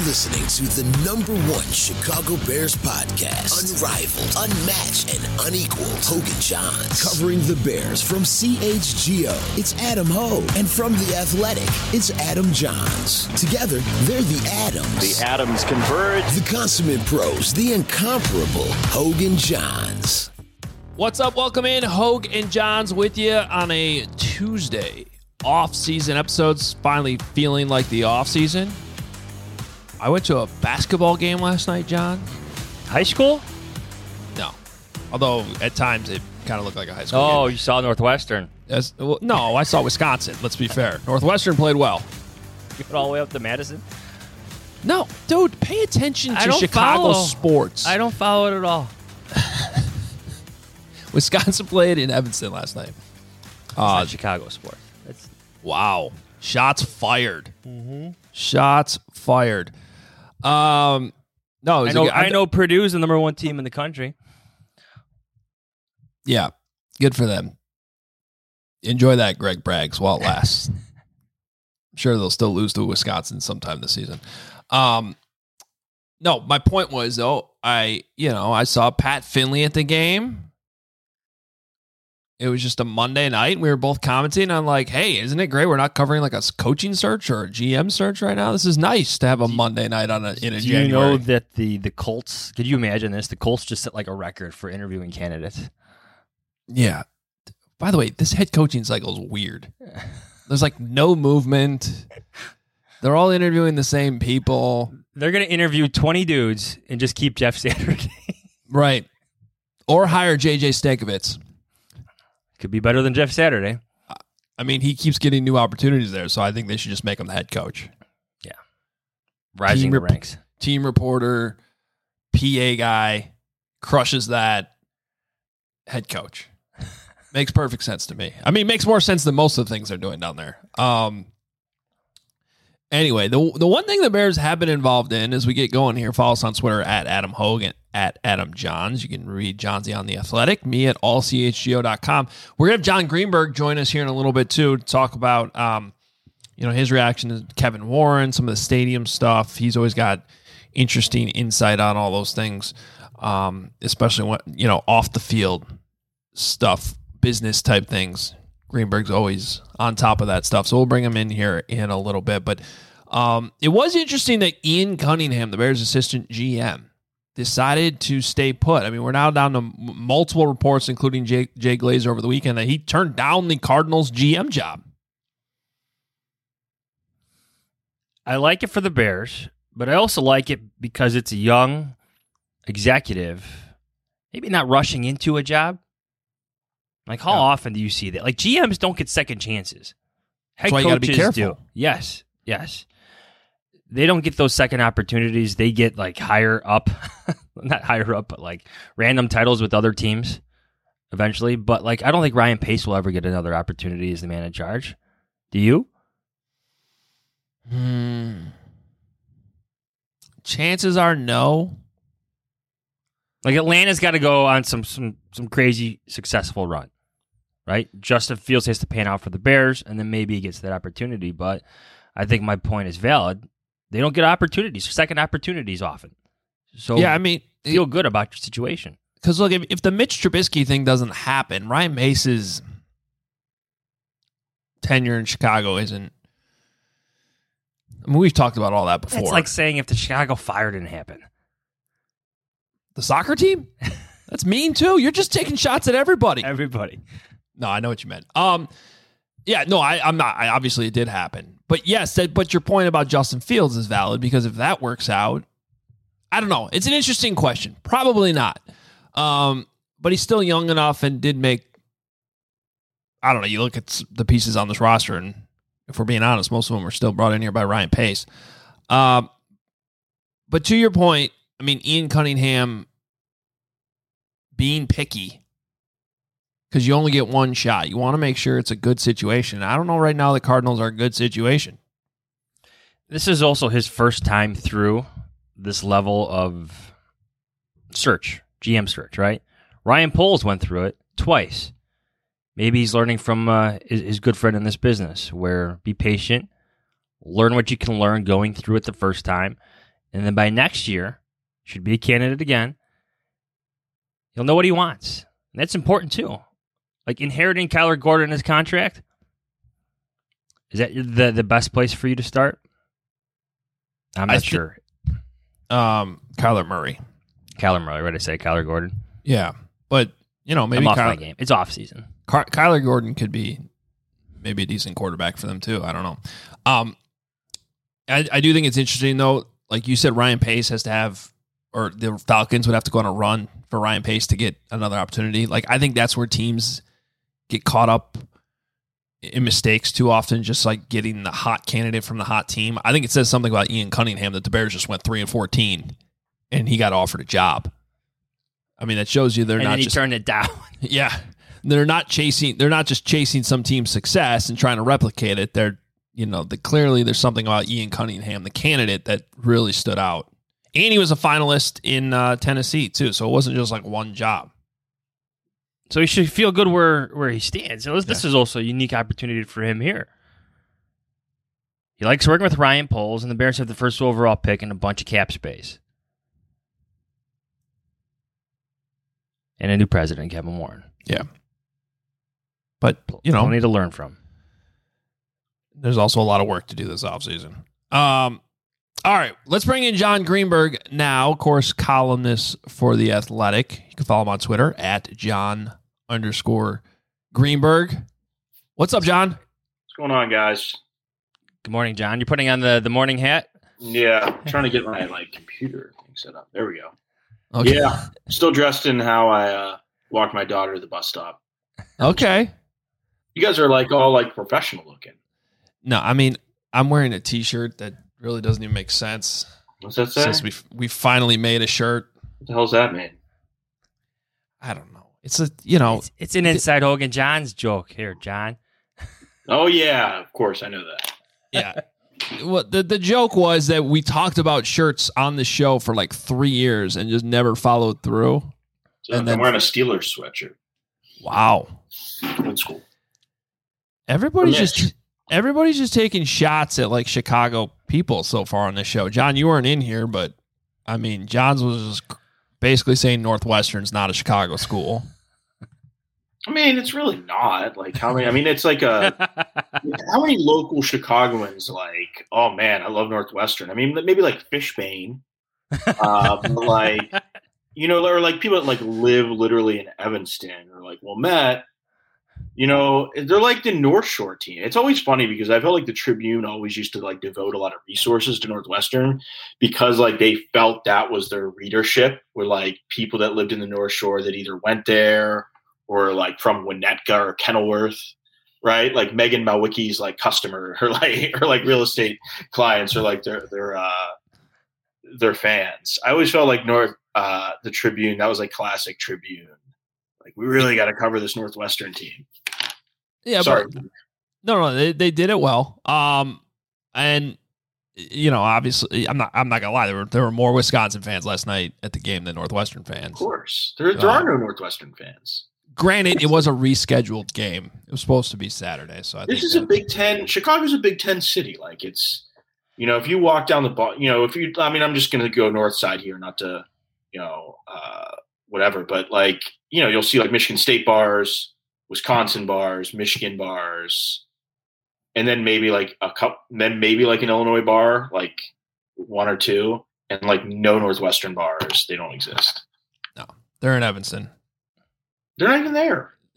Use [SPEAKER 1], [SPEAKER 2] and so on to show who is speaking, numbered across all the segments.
[SPEAKER 1] Touchdown.
[SPEAKER 2] You're listening to the number one Chicago Bears podcast. Unrivaled, unmatched, and unequaled. Hoge and Jahns. Covering the Bears from CHGO. It's Adam Hoge. And from The Athletic, it's Adam Jahns. Together, they're the Adams.
[SPEAKER 3] The Adams converge.
[SPEAKER 2] The consummate pros. The incomparable Hoge and Jahns.
[SPEAKER 4] What's up? Welcome in. Hoge and Jahns with you on a Tuesday off-season episodes. Finally feeling like the off-season. I went to a basketball game last night, John.
[SPEAKER 3] High school?
[SPEAKER 4] No, although at times it kind of looked like a high school.
[SPEAKER 3] Oh,
[SPEAKER 4] game.
[SPEAKER 3] you saw Northwestern.
[SPEAKER 4] As- well, no, I saw Wisconsin. Let's be fair. Northwestern played well.
[SPEAKER 3] You went all the way up to Madison?
[SPEAKER 4] No, dude, pay attention
[SPEAKER 3] I
[SPEAKER 4] to
[SPEAKER 3] don't
[SPEAKER 4] Chicago
[SPEAKER 3] follow.
[SPEAKER 4] sports.
[SPEAKER 3] I don't follow it at all.
[SPEAKER 4] Wisconsin played in Evanston last night.
[SPEAKER 3] It's not uh, Chicago sports. It's
[SPEAKER 4] Wow. Shots fired. Mm-hmm. Shots fired. Um, no,
[SPEAKER 3] I know.
[SPEAKER 4] good-
[SPEAKER 3] I know Purdue's the number one team in the country.
[SPEAKER 4] Yeah, good for them. Enjoy that, Greg Braggs, while it lasts. I'm sure they'll still lose to Wisconsin sometime this season. Um, no, my point was though, I you know I saw Pat Finley at the game. It was just a Monday night. And we were both commenting on like, hey, isn't it great? We're not covering like a coaching search or a GM search right now. This is nice to have a Monday night on a in a
[SPEAKER 3] Do you know that the the Colts? Could you imagine this? The Colts just set like a record for interviewing candidates.
[SPEAKER 4] Yeah. By the way, this head coaching cycle is weird. There's like no movement. They're all interviewing the same people.
[SPEAKER 3] They're gonna interview twenty dudes and just keep Jeff Saturday.
[SPEAKER 4] Right. Or hire JJ Stankevitz.
[SPEAKER 3] Could be better than Jeff Saturday.
[SPEAKER 4] I mean, he keeps getting new opportunities there, so I think they should just make him the head coach.
[SPEAKER 3] Yeah, rising
[SPEAKER 4] Team
[SPEAKER 3] the
[SPEAKER 4] rep-
[SPEAKER 3] ranks.
[SPEAKER 4] Team reporter, PA guy, crushes that head coach. makes perfect sense to me. I mean, makes more sense than most of the things they're doing down there. Um Anyway, the the one thing the Bears have been involved in as we get going here, follow us on Twitter at Adam Hoge, at Adam Jahns. You can read Johnsy on the Athletic, me at allchgo.com. We're gonna have Jon Greenberg join us here in a little bit too to talk about um, you know, his reaction to Kevin Warren, some of the stadium stuff. He's always got interesting insight on all those things. Um, especially when you know, off the field stuff, business type things. Greenberg's always on top of that stuff. So we'll bring him in here in a little bit. But um, it was interesting that Ian Cunningham, the Bears assistant GM, decided to stay put. I mean, we're now down to m- multiple reports, including Jay, Jay Glazer over the weekend, that he turned down the Cardinals GM job.
[SPEAKER 3] I like it for the Bears, but I also like it because it's a young executive, maybe not rushing into a job. Like how often do you see that? Like GMs don't get second chances. Head
[SPEAKER 4] That's why you gotta be
[SPEAKER 3] coaches
[SPEAKER 4] careful.
[SPEAKER 3] do. Yes, yes. They don't get those second opportunities. They get like higher up, not higher up, but like random titles with other teams eventually. But like, I don't think Ryan Pace will ever get another opportunity as the man in charge. Do you? Hmm.
[SPEAKER 4] chances are no.
[SPEAKER 3] Like Atlanta's got to go on some some some crazy successful run, right? Justin Fields has to pan out for the Bears, and then maybe he gets that opportunity. But I think my point is valid. They don't get opportunities, second opportunities often. So
[SPEAKER 4] yeah, I mean,
[SPEAKER 3] feel good about your situation.
[SPEAKER 4] Because look, if, if the Mitch Trubisky thing doesn't happen, Ryan Pace's tenure in Chicago isn't. I mean, we've talked about all that before.
[SPEAKER 3] It's like saying if the Chicago fire didn't happen.
[SPEAKER 4] the soccer team. That's mean too. You're just taking shots at everybody.
[SPEAKER 3] Everybody.
[SPEAKER 4] No, I know what you meant. Um, yeah, no, I, I'm not. I, obviously, it did happen, but yes, that, but your point about Justin Fields is valid because if that works out, I don't know. It's an interesting question. Probably not. Um, but he's still young enough and did make. I don't know. You look at the pieces on this roster, and if we're being honest, most of them were still brought in here by Ryan Pace. Um, but to your point, I mean, Ian Cunningham being picky because you only get one shot. You want to make sure it's a good situation. I don't know right now the Cardinals are a good situation.
[SPEAKER 3] This is also his first time through this level of search, GM search, right? Ryan Poles went through it twice. Maybe he's learning from uh, his, his good friend in this business, where be patient, learn what you can learn going through it the first time, and then by next year, should be a candidate again. He'll know what he wants, and that's important too. Like inheriting Kyler Gordon his contract, is that the the best place for you to start? I'm not sure.
[SPEAKER 4] Um, Kyler Murray.
[SPEAKER 3] Kyler Murray, what did I say? Kyler Gordon.
[SPEAKER 4] Yeah, but you know maybe
[SPEAKER 3] I'm off my game. It's off season.
[SPEAKER 4] Ky- Kyler Gordon could be maybe a decent quarterback for them too. I don't know. Um, I, I do think it's interesting though. Like you said, Ryan Pace has to have, or the Falcons would have to go on a run for Ryan Pace to get another opportunity. Like I think that's where teams get caught up in mistakes too often, just like getting the hot candidate from the hot team. I think it says something about Ian Cunningham that the Bears just went three and fourteen, and he got offered a job. I mean, that shows you they're
[SPEAKER 3] and
[SPEAKER 4] not
[SPEAKER 3] he
[SPEAKER 4] just
[SPEAKER 3] turned it down.
[SPEAKER 4] yeah. They're not chasing they're not just chasing some team's success and trying to replicate it. They're you know, the clearly there's something about Ian Cunningham, the candidate, that really stood out. And he was a finalist in uh, Tennessee too, so it wasn't just like one job.
[SPEAKER 3] So he should feel good where where he stands. So this, this is also a unique opportunity for him here. He likes working with Ryan Poles, and the Bears have the first overall pick and a bunch of cap space. And a new president, Kevin Warren. Yeah.
[SPEAKER 4] But you know,
[SPEAKER 3] need to learn from.
[SPEAKER 4] there's also a lot of work to do this offseason. Um, all right, let's bring in Jon Greenberg now, of course, columnist for The Athletic. You can follow him on Twitter at John underscore Greenberg. What's up, John?
[SPEAKER 5] What's going on, guys?
[SPEAKER 3] Good morning, John. You're putting on the, the morning hat?
[SPEAKER 5] Yeah, I'm trying to get my like computer thing set up. There we go. Okay. Yeah, still dressed in how I uh, walk my daughter to the bus stop.
[SPEAKER 4] Okay.
[SPEAKER 5] You guys are like all like professional looking.
[SPEAKER 4] No, I mean, I'm wearing a T-shirt that really doesn't even make sense.
[SPEAKER 5] What's that say?
[SPEAKER 4] says we we finally made a shirt.
[SPEAKER 5] what the hell's that mean?
[SPEAKER 4] I don't know. It's a you know
[SPEAKER 3] It's, it's an inside Hogan John's joke here, John.
[SPEAKER 5] Oh yeah, of course I know that.
[SPEAKER 4] yeah. Well, the the joke was that we talked about shirts on the show for like three years and just never followed through.
[SPEAKER 5] So
[SPEAKER 4] And
[SPEAKER 5] I'm
[SPEAKER 4] then-
[SPEAKER 5] wearing a Steelers sweatshirt.
[SPEAKER 4] Wow.
[SPEAKER 5] Old school.
[SPEAKER 4] Everybody's
[SPEAKER 5] Mitch.
[SPEAKER 4] just everybody's just taking shots at like Chicago people so far on this show. John, you weren't in here, but I mean, Jahns was just basically saying Northwestern's not a Chicago school.
[SPEAKER 5] I mean, it's really not like how many. I mean, it's like a how many local Chicagoans like? Oh man, I love Northwestern. I mean, maybe like Fishbain, uh, like you know, or like people that like live literally in Evanston or like Wilmette. You know, they're like the North Shore team. It's always funny because I felt like the Tribune always used to like devote a lot of resources to Northwestern because like they felt that was their readership were like people that lived in the North Shore that either went there or like from Winnetka or Kenilworth, right? Like Megan Mawicki's like customer or like or like real estate clients or like their their uh their fans. I always felt like North uh the Tribune, that was like classic Tribune. Like we really got to cover this Northwestern team.
[SPEAKER 4] Yeah,
[SPEAKER 5] Sorry.
[SPEAKER 4] but no, no, they, they did it well. Um, and you know, obviously, I'm not. I'm not gonna lie. There were there were more Wisconsin fans last night at the game than Northwestern fans.
[SPEAKER 5] Of course, there there are no Northwestern fans.
[SPEAKER 4] Granted, it was a rescheduled game. It was supposed to be Saturday, so I
[SPEAKER 5] This
[SPEAKER 4] think
[SPEAKER 5] is a Big Ten. Chicago's a Big Ten city. Like it's, you know, if you walk down the bar, you know, if you, I mean, I'm just to go north side here, not to, you know, uh, whatever, but like, you know, you'll see like Michigan State bars, Wisconsin bars, Michigan bars, and then maybe like a couple, then maybe like an Illinois bar, like one or two, and like no Northwestern bars. They don't exist.
[SPEAKER 4] No, they're in Evanston.
[SPEAKER 5] They're not even there.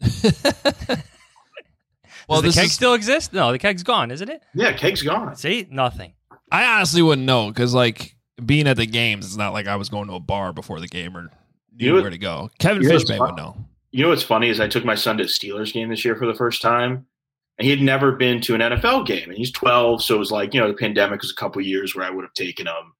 [SPEAKER 4] well,
[SPEAKER 3] Does the keg
[SPEAKER 4] is,
[SPEAKER 3] still exists? No, the keg's gone, isn't it?
[SPEAKER 5] Yeah, Keg's gone.
[SPEAKER 3] See, nothing.
[SPEAKER 4] I honestly wouldn't know because like being at the games, it's not like I was going to a bar before the game or knew
[SPEAKER 5] You know
[SPEAKER 4] where to go. Kevin
[SPEAKER 5] you know what's Fishbain
[SPEAKER 4] would know.
[SPEAKER 5] You know what's funny is I took my son to a Steelers game this year for the first time, and he had never been to an NFL game, and he's 12, so it was like you know the pandemic was a couple years where I would have taken him,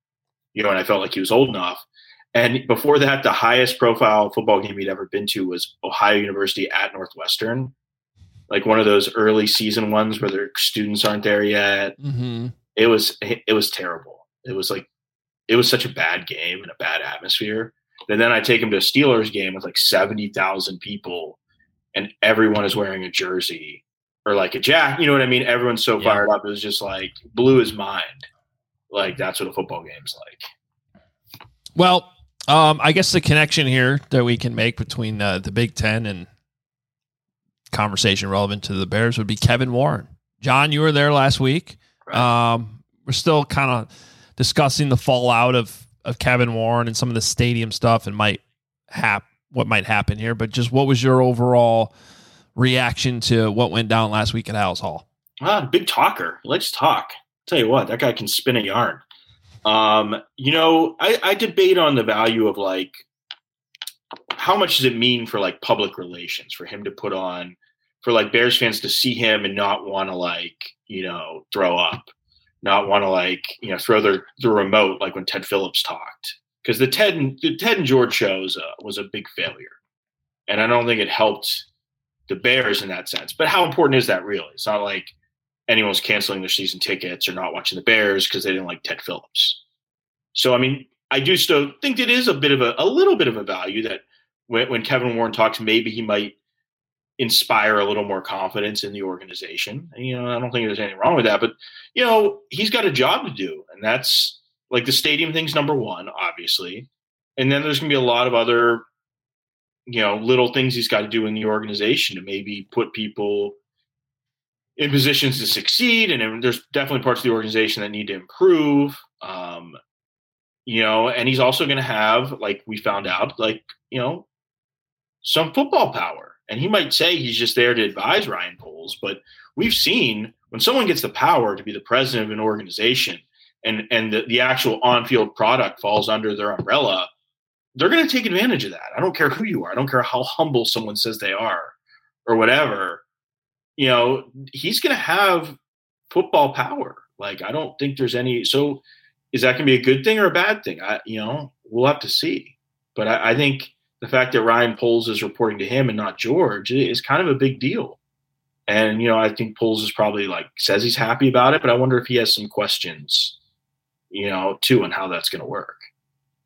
[SPEAKER 5] you know, and I felt like he was old enough. And before that, the highest profile football game he'd ever been to was Ohio University at Northwestern, like one of those early season ones where their students aren't there yet.
[SPEAKER 4] Mm-hmm.
[SPEAKER 5] It was it was terrible. It was like it was such a bad game and a bad atmosphere. And then I take him to a Steelers game with like seventy thousand people, and everyone is wearing a jersey or like a jack. You know what I mean? Everyone's so
[SPEAKER 3] Yeah.
[SPEAKER 5] fired up. It was just like blew his mind. Like that's what a football game's like.
[SPEAKER 4] Well, um, I guess the connection here that we can make between uh, the Big Ten and conversation relevant to the Bears would be Kevin Warren. John, you were there last week.
[SPEAKER 5] Right.
[SPEAKER 4] Um, we're still kind of discussing the fallout of of Kevin Warren and some of the stadium stuff and might hap what might happen here. But just what was your overall reaction to what went down last week at Halas Hall?
[SPEAKER 5] Ah, big talker. To talk. tell you what, that guy can spin a yarn. Um, you know, I, I debate on the value of like how much does it mean for like public relations for him to put on for like Bears fans to see him and not want to like, you know, throw up, not want to like, you know, throw the the remote like when Ted Phillips talked. Because the Ted and the Ted and George shows uh, was a big failure. And I don't think it helped the Bears in that sense. But how important is that really? It's not like anyone's canceling their season tickets or not watching the Bears because they didn't like Ted Phillips. So I mean, I do still think it is a bit of a, a little bit of a value that when, when Kevin Warren talks, maybe he might inspire a little more confidence in the organization. And, you know, I don't think there's anything wrong with that, but you know, he's got a job to do, and that's like the stadium thing's number one, obviously, and then there's gonna be a lot of other, you know, little things he's got to do in the organization to maybe put people in positions to succeed. And there's definitely parts of the organization that need to improve. Um, you know, and he's also going to have, like we found out, like you know, some football power. And he might say he's just there to advise Ryan Poles, but we've seen when someone gets the power to be the president of an organization and and the, the actual on-field product falls under their umbrella, they're going to take advantage of that. I don't care who you are. I don't care how humble someone says they are or whatever. You know, he's going to have football power. Like I don't think there's any so is that going to be a good thing or a bad thing? I, you know, we'll have to see. But I, I think the fact that Ryan Poles is reporting to him and not George is kind of a big deal. And you know, I think Poles is probably like says he's happy about it, but I wonder if he has some questions, you know, too, on how that's going to work.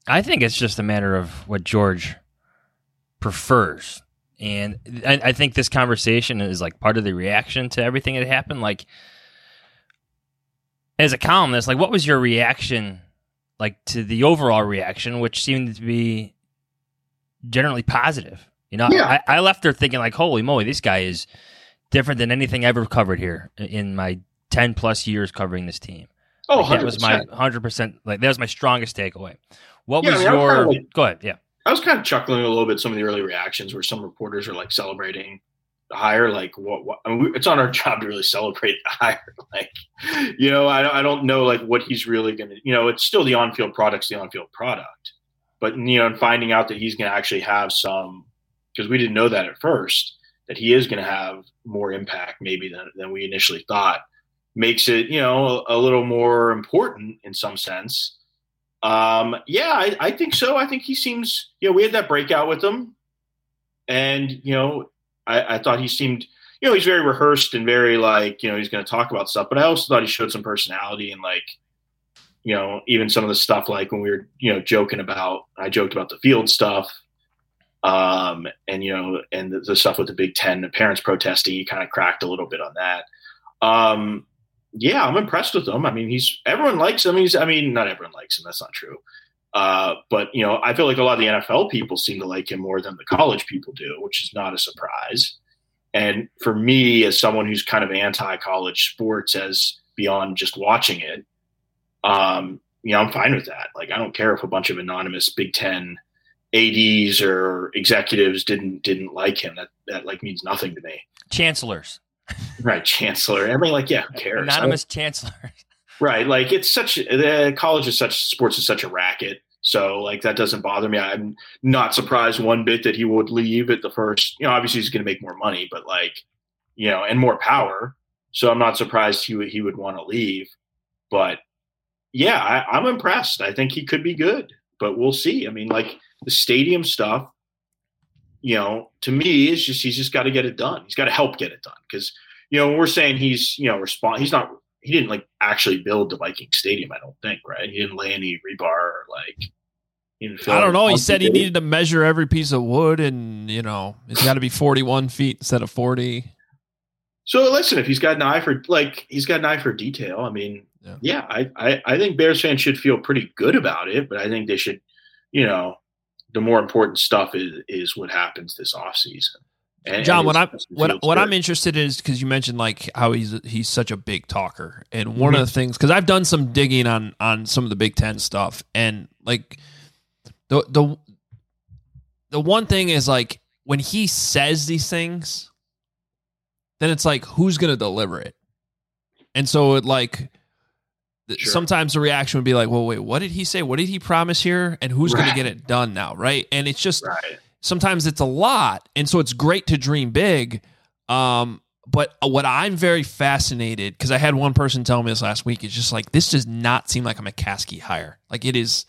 [SPEAKER 3] I think it's just a matter of what George prefers. And I, I think this conversation is like part of the reaction to everything that happened. Like, as a columnist, like, what was your reaction, like, to the overall reaction, which seemed to be generally positive? You know,
[SPEAKER 5] Yeah.
[SPEAKER 3] I, I left there thinking, like, holy moly, this guy is different than anything I ever covered here in my 10 plus years covering this team.
[SPEAKER 5] Oh,
[SPEAKER 3] Like, that was my
[SPEAKER 5] 100%.
[SPEAKER 3] 100%, like, that was my strongest takeaway. What
[SPEAKER 5] Yeah,
[SPEAKER 3] was
[SPEAKER 5] I mean, was
[SPEAKER 3] your,
[SPEAKER 5] kinda like-
[SPEAKER 3] go ahead, yeah.
[SPEAKER 5] I was kind of chuckling a little bit some of the early reactions where some reporters are like celebrating the hire. Like, what? what I mean, we, it's on our job to really celebrate the hire. Like, you know, I, I don't know like what he's really going to. You know, it's still the on-field product's the on-field product, but you know, and finding out that he's going to actually have some because we didn't know that at first that he is going to have more impact maybe than than we initially thought makes it you know a, a little more important in some sense. Um, yeah, I, I think so. I think he seems, you know, we had that breakout with him, and you know, I, I thought he seemed, you know, he's very rehearsed and very like, you know, he's going to talk about stuff. But I also thought he showed some personality and like, you know, even some of the stuff like when we were, you know, joking about, I joked about the field stuff, um, and you know, and the, the stuff with the Big Ten, the parents protesting, he kind of cracked a little bit on that. Um, yeah, I'm impressed with him. I mean, he's everyone likes him. He's, I mean, not everyone likes him. That's not true. Uh, but you know, I feel like a lot of the NFL people seem to like him more than the college people do, which is not a surprise. And for me, as someone who's kind of anti-college sports, as beyond just watching it, um, you know, I'm fine with that. Like, I don't care if a bunch of anonymous Big Ten ads or executives didn't didn't like him. That that like means nothing to me.
[SPEAKER 3] Chancellors,
[SPEAKER 5] right? Chancellor. I mean, like, yeah, who cares?
[SPEAKER 3] Anonymous chancellor.
[SPEAKER 5] Right. Like, it's such the college is such sports is such a racket. So like that doesn't bother me. I'm not surprised one bit that he would leave at the first. You know, obviously he's going to make more money, but like, you know, and more power. So I'm not surprised he would he would want to leave. But yeah, I, I'm impressed. I think he could be good, but we'll see. I mean, like the stadium stuff, you know, to me, it's just he's just got to get it done. He's got to help get it done because you know we're saying he's you know respond. He's not. He didn't like actually build the Viking Stadium. I don't think. Right? He didn't lay any rebar or like.
[SPEAKER 4] I don't know. He said he needed to measure every piece of wood, and you know, it's got to be forty-one feet instead of forty.
[SPEAKER 5] So listen, if he's got an eye for like he's got an eye for detail, I mean, yeah, yeah I, I I think Bears fans should feel pretty good about it, but I think they should, you know, the more important stuff is is what happens this offseason.
[SPEAKER 4] And, John, and what I'm what what I'm interested in is because you mentioned like how he's he's such a big talker, and one mm-hmm. of the things because I've done some digging on on some of the Big Ten stuff, and like the the the one thing is like when he says these things, then it's like who's gonna deliver it, and so it like Sure. Sometimes the reaction would be like, "Well, wait, what did he say? What did he promise here? And who's right. going to get it done now?" Right? And it's just right. sometimes it's a lot, and so it's great to dream big. Um, but what I'm very fascinated because I had one person tell me this last week is just like this does not seem like a McCaskey hire. Like it is,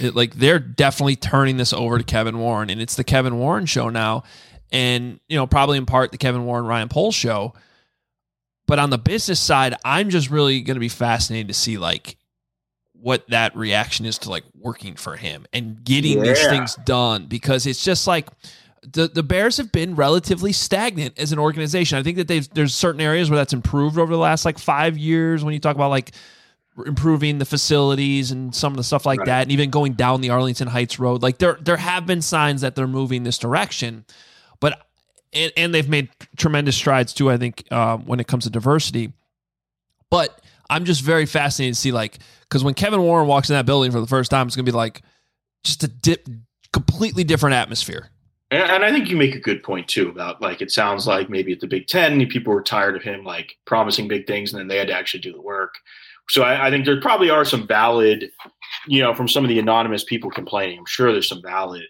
[SPEAKER 4] it, like they're definitely turning this over to Kevin Warren, and it's the Kevin Warren show now, and you know probably in part the Kevin Warren Ryan Poles show. But on the business side, I'm just really going to be fascinated to see like what that reaction is to like working for him and getting yeah. these things done because it's just like the the Bears have been relatively stagnant as an organization. I think that they've there's certain areas where that's improved over the last like 5 years when you talk about like improving the facilities and some of the stuff like right. that and even going down the Arlington Heights road. Like there there have been signs that they're moving this direction. And, and they've made tremendous strides too. I think uh, when it comes to diversity, but I'm just very fascinated to see like because when Kevin Warren walks in that building for the first time, it's gonna be like just a dip, completely different atmosphere.
[SPEAKER 5] And, and I think you make a good point too about like it sounds like maybe at the Big Ten people were tired of him like promising big things and then they had to actually do the work. So I, I think there probably are some valid, you know, from some of the anonymous people complaining. I'm sure there's some valid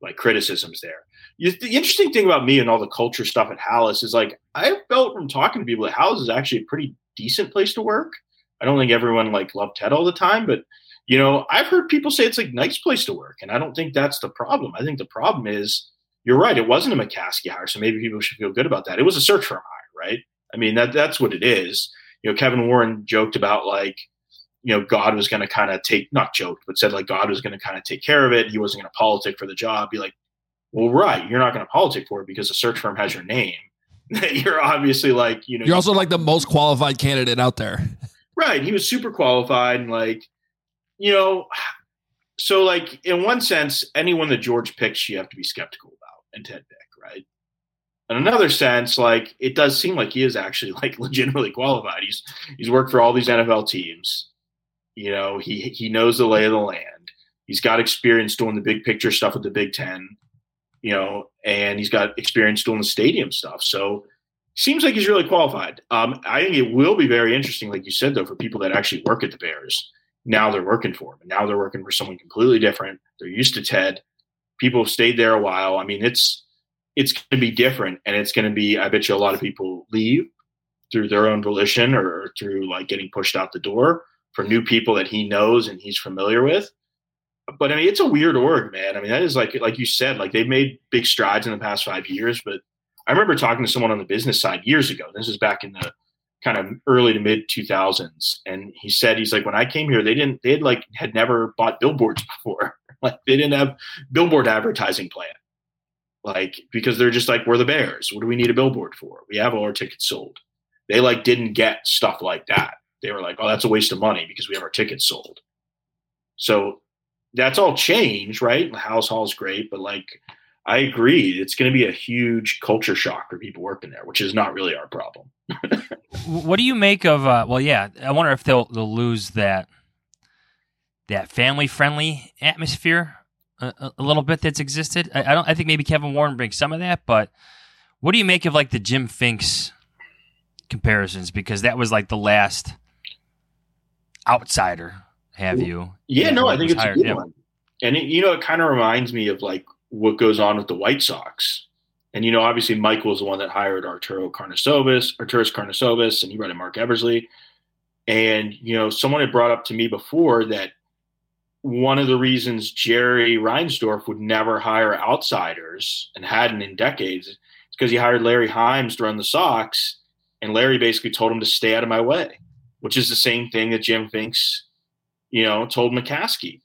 [SPEAKER 5] like criticisms there the interesting thing about me and all the culture stuff at Halas is like I felt from talking to people that Halas is actually a pretty decent place to work. I don't think everyone like loved Ted all the time, but you know, I've heard people say it's like nice place to work, and I don't think that's the problem. I think the problem is you're right. It wasn't a McCaskey hire, so maybe people should feel good about that. It was a search firm hire, right? I mean, that that's what it is. You know, Kevin Warren joked about like, you know, God was going to kind of take, not joked, but said like God was going to kind of take care of it. He wasn't going to politic for the job. Be like, well, right, you're not going to politic for it because a search firm has your name. you're obviously like, you know,
[SPEAKER 4] you're also like the most qualified candidate out there.
[SPEAKER 5] Right. He was super qualified and like, you know, so like in one sense, anyone that George picks, you have to be skeptical about, and Ted Vick, right? In another sense, like it does seem like he is actually like legitimately qualified. He's he's worked for all these NFL teams. You know, he he knows the lay of the land. He's got experience doing the big picture stuff with the Big Ten you know, and he's got experience doing the stadium stuff. So seems like he's really qualified. Um, I think it will be very interesting, like you said, though, for people that actually work at the Bears. Now they're working for him, now they're working for someone completely different. They're used to Ted. People have stayed there a while. I mean, it's it's going to be different, and it's going to be. I bet you a lot of people leave through their own volition or through like getting pushed out the door for new people that he knows and he's familiar with but I mean, it's a weird org, man. I mean, that is like like you said, like they've made big strides in the past five years. But I remember talking to someone on the business side years ago. This is back in the kind of early to mid 2000s and he said he's like when i came here they didn't they had like had never bought billboards before. Like they didn't have billboard advertising plan. Like because they're just like we're the bears. What do we need a billboard for? We have all our tickets sold. They like didn't get stuff like that. They were like oh that's a waste of money because we have our tickets sold. So that's all changed right Halas Hall's great but like i agree it's going to be a huge culture shock for people working there which is not really our problem
[SPEAKER 3] What do you make of? Uh, well, yeah, I wonder if they'll they'll lose that that family friendly atmosphere a, a, little bit that's existed. I, I, don't. I think maybe Kevin Warren brings some of that, but what do you make of like the Jim Finks comparisons? Because that was like the last outsider. Have you?
[SPEAKER 5] Yeah, no, I think it's hired, a good yeah. one. And it, you know, it kind of reminds me of like what goes on with the White Sox. And you know, obviously, Michael was the one that hired Arturo Karnisovas, Arturas Karnisovas, and he brought in Marc Eversley. And you know, someone had brought up to me before that one of the reasons Jerry Reinsdorf would never hire outsiders and hadn't in decades is because he hired Larry Himes to run the Sox, and Larry basically told him to stay out of my way, which is the same thing that Jim Finks, you know, told McCaskey.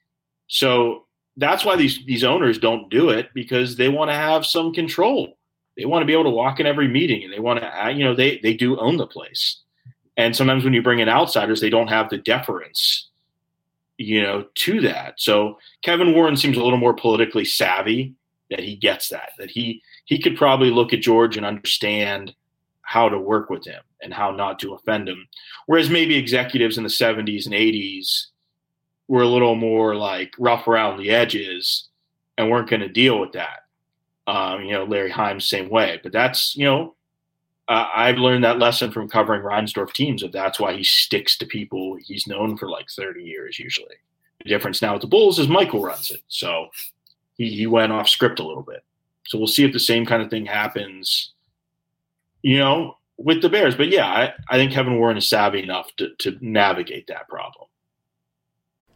[SPEAKER 5] So that's why these these owners don't do it because they want to have some control. They want to be able to walk in every meeting and they want to, uh, you know, they they do own the place. And sometimes when you bring in outsiders, they don't have the deference, you know, to that. So Kevin Warren seems a little more politically savvy that he gets that that he he could probably look at George and understand how to work with him and how not to offend him. Whereas maybe executives in the 70s and 80s were a little more like rough around the edges and weren't going to deal with that. Um, you know, Larry Himes, same way. But that's, you know, uh, I've learned that lesson from covering Reinsdorf teams that that's why he sticks to people he's known for like 30 years usually. The difference now with the Bulls is Michael runs it. So he, he went off script a little bit. So we'll see if the same kind of thing happens, you know, with the Bears. But yeah, I, I think Kevin Warren is savvy enough to, to navigate that problem.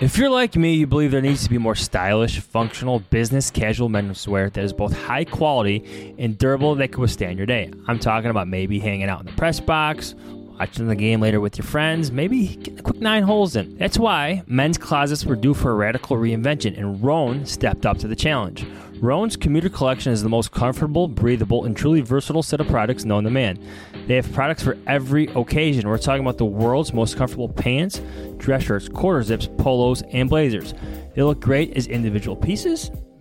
[SPEAKER 3] If you're like me, you believe there needs to be more stylish, functional, business casual menswear that is both high quality and durable that can withstand your day. I'm talking about maybe hanging out in the press box, watching the game later with your friends, maybe getting a quick nine holes in. That's why men's closets were due for a radical reinvention, and Rhone stepped up to the challenge. Rhone's commuter collection is the most comfortable, breathable, and truly versatile set of products known to man. They have products for every occasion. We're talking about the world's most comfortable pants, dress shirts, quarter zips, polos, and blazers. They look great as individual pieces,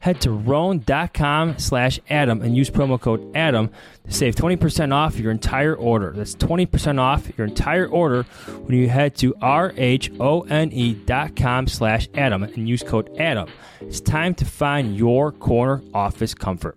[SPEAKER 3] head to rhone.com slash adam and use promo code adam to save 20% off your entire order. That's 20% off your entire order when you head to r-h-o-n-e.com slash adam and use code adam. It's time to find your corner office comfort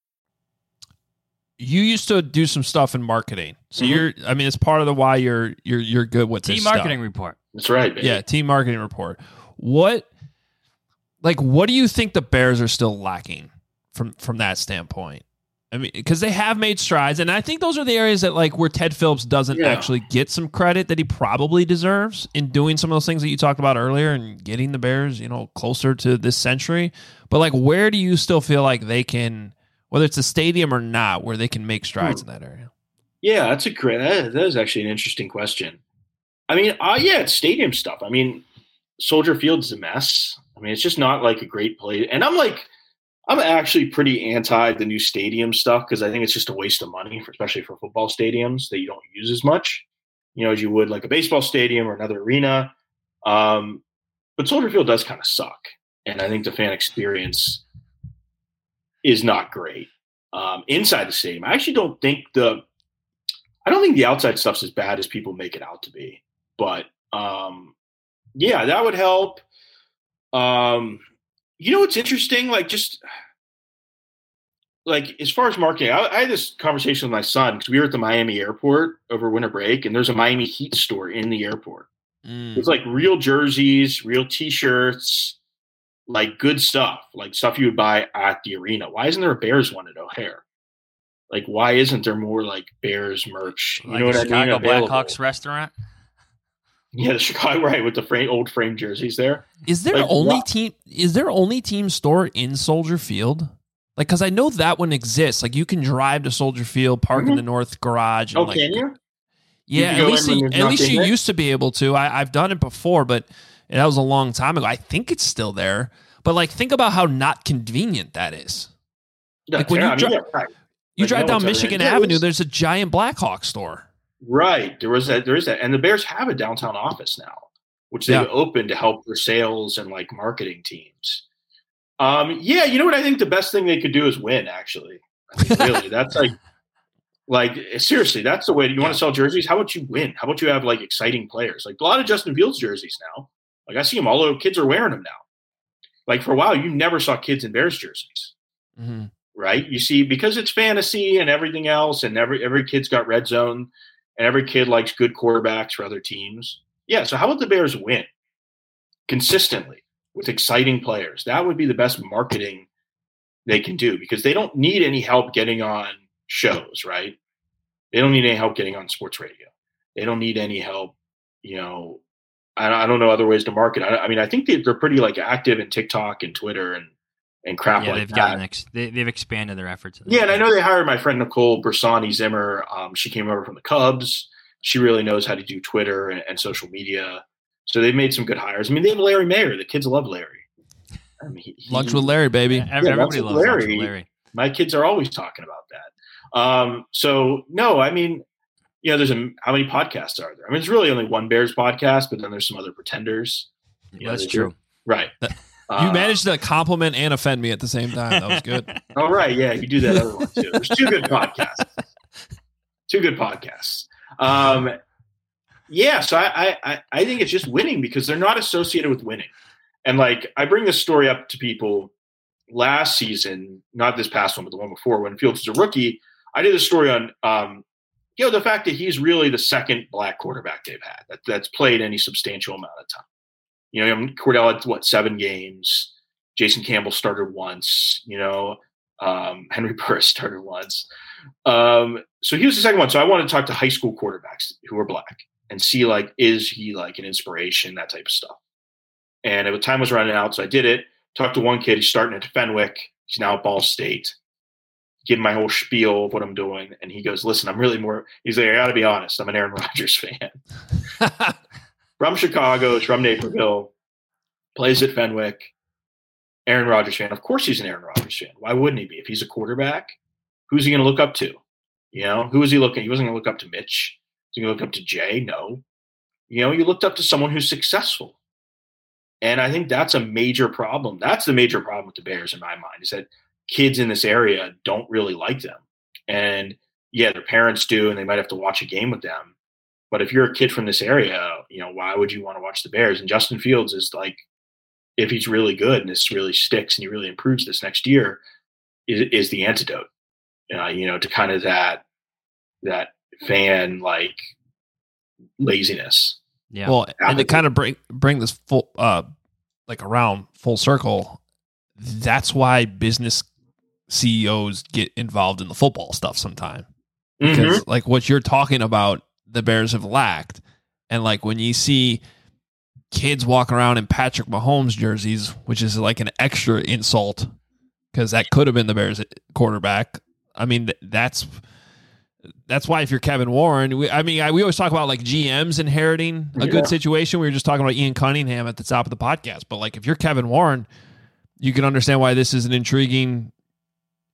[SPEAKER 4] You used to do some stuff in marketing, so
[SPEAKER 5] Mhm.
[SPEAKER 4] you're. I mean, it's part of the why you're you're you're good with this.
[SPEAKER 3] Team
[SPEAKER 4] this
[SPEAKER 3] marketing
[SPEAKER 4] stuff.
[SPEAKER 3] report.
[SPEAKER 5] That's right, baby.
[SPEAKER 4] Yeah, team marketing report. What, like, what do you think the Bears are still lacking from from that standpoint? I mean, because they have made strides, and I think those are the areas that like where Ted Phillips doesn't
[SPEAKER 5] Yeah.
[SPEAKER 4] actually get some credit that he probably deserves in doing some of those things that you talked about earlier and getting the Bears, you know, closer to this century. But like, where do you still feel like they can, whether it's a stadium or not, where they can make strides in that area?
[SPEAKER 5] Yeah, that's a great. That, that is actually an interesting question. I mean, uh, yeah, it's stadium stuff. I mean, Soldier Field's a mess. I mean, it's just not like a great place. And I'm like, I'm actually pretty anti the new stadium stuff because I think it's just a waste of money, for, especially for football stadiums that you don't use as much, you know, as you would like a baseball stadium or another arena. Um, but Soldier Field does kind of suck, and I think the fan experience is not great um, inside the stadium. I actually don't think the I don't think the outside stuff's as bad as people make it out to be. But um, yeah, that would help. Um, you know what's interesting? Like just like as far as marketing, I, I had this conversation with my son because we were at the Miami airport over winter break, and there's a Miami Heat store in the airport. It's like real jerseys, real T-shirts, like good stuff, like stuff you would buy at the arena. Why isn't there a Bears one at O'Hare? Like, why isn't there more like Bears merch? You
[SPEAKER 3] Like
[SPEAKER 5] know what
[SPEAKER 3] a
[SPEAKER 5] I mean?
[SPEAKER 3] Chicago
[SPEAKER 5] Available?
[SPEAKER 3] Blackhawks restaurant.
[SPEAKER 5] Yeah, the Chicago right with the frame, old frame jerseys there.
[SPEAKER 4] Is there
[SPEAKER 5] Like,
[SPEAKER 4] only
[SPEAKER 5] why-
[SPEAKER 4] team? Is there only team store in Soldier Field? Like, because I know that one exists. Like, you can drive to Soldier Field, park in mm-hmm. the north garage. And
[SPEAKER 5] Oh,
[SPEAKER 4] like,
[SPEAKER 5] can you? You
[SPEAKER 4] Yeah,
[SPEAKER 5] can
[SPEAKER 4] at least you, at least you used to be able to. I, I've done it before, but that was a long time ago. I think it's still there. But like, think about how not convenient that is. Like, when
[SPEAKER 5] yeah,
[SPEAKER 4] you
[SPEAKER 5] I mean, yeah, right.
[SPEAKER 4] You
[SPEAKER 5] Like,
[SPEAKER 4] drive
[SPEAKER 5] no
[SPEAKER 4] down Michigan Avenue. There's a giant Blackhawk store.
[SPEAKER 5] Right. There was that. There is that, and the Bears have a downtown office now, which they've opened to help their sales and like marketing teams. Um, yeah, you know what I think the best thing they could do is win. Actually, I mean, really, that's like, like seriously, that's the way. You want to sell jerseys? How about you win? How about you have like exciting players? Like a lot of Justin Fields jerseys now. Like I see them all. over Kids are wearing them now. Like for a while, you never saw kids in Bears jerseys
[SPEAKER 4] Mm-hmm.
[SPEAKER 5] right? You see, because it's fantasy and everything else, and every every kid's got red zone, and every kid likes good quarterbacks for other teams. Yeah, so how about the Bears win consistently with exciting players? That would be the best marketing they can do because they don't need any help getting on shows, right? They don't need any help getting on sports radio. They don't need any help, you know. I, I don't know other ways to market. I, I mean, I think they, they're pretty like active in TikTok and Twitter and and crap
[SPEAKER 3] yeah,
[SPEAKER 5] like
[SPEAKER 3] they've
[SPEAKER 5] that.
[SPEAKER 3] gotten ex- they, they've expanded their efforts. in that
[SPEAKER 5] Yeah, and I know they hired my friend Nicole Bersani Zimmer. Um, she came over from the Cubs. She really knows how to do Twitter and, and social media. So they've made some good hires. I mean, they have Larry Mayer. The kids love Larry. I mean, he- he-
[SPEAKER 4] Lunch with Larry, baby.
[SPEAKER 3] Yeah, ev-
[SPEAKER 5] Yeah,
[SPEAKER 3] everybody
[SPEAKER 5] Lunch with
[SPEAKER 3] loves Lunch with
[SPEAKER 5] Larry.
[SPEAKER 3] Larry.
[SPEAKER 5] My kids are always talking about that. Um, so no, I mean, you know, there's a how many podcasts are there? I mean, it's really only one Bears podcast, but then there's some other pretenders. You know,
[SPEAKER 3] That's true.
[SPEAKER 5] right?
[SPEAKER 4] You
[SPEAKER 5] Uh,
[SPEAKER 4] managed to compliment and offend me at the same time. That was good.
[SPEAKER 5] All right, yeah, you do that other one too. There's two good podcasts. Two good podcasts. Um, yeah, so I, I I think it's just winning because they're not associated with winning. And like I bring this story up to people last season, not this past one, but the one before when Fields was a rookie. I did a story on um, you know the fact that he's really the second black quarterback they've had that, that's played any substantial amount of time. You know, Kordell had what seven games. Jason Campbell started once. You know, um, Henry Burris started once. Um, so he was the second one. So I wanted to talk to high school quarterbacks who are black and see like, is he like an inspiration, that type of stuff. And the time was running out, so I did it. Talked to one kid. He's starting at Fenwick. He's now at Ball State. Give my whole spiel of what I'm doing, and he goes, "Listen, I'm really more." He's like, "I got to be honest. I'm an Aaron Rodgers fan." from Chicago, from Naperville, plays at Fenwick. Aaron Rodgers fan. Of course, he's an Aaron Rodgers fan. Why wouldn't he be? If he's a quarterback who's he going to look up to? You know, who was he looking? He wasn't going to look up to Mitch. Was he going to look up to Jay? No. You know, you looked up to someone who's successful. And I think that's a major problem. That's the major problem with the Bears in my mind is that kids in this area don't really like them. And yeah, their parents do, and they might have to watch a game with them. But if you're a kid from this area, you know, why would you want to watch the Bears? And Justin Fields is like, if he's really good and this really sticks and he really improves this next year, is, is the antidote. Uh, you know, to kind of that that fan like laziness.
[SPEAKER 3] Yeah.
[SPEAKER 4] Well, and to kind of bring bring this full uh like around full circle, that's why business CEOs get involved in the football stuff sometime. Because
[SPEAKER 5] Mhm.
[SPEAKER 4] like what you're talking about, the Bears have lacked. And like when you see kids walking around in Patrick Mahomes jerseys, which is like an extra insult because that could have been the Bears quarterback. I mean, that's that's why if you're Kevin Warren, we, I mean, I, we always talk about like GMs inheriting a
[SPEAKER 5] Yeah.
[SPEAKER 4] good situation. We were just talking about Ian Cunningham at the top of the podcast, but like if you're Kevin Warren, you can understand why this is an intriguing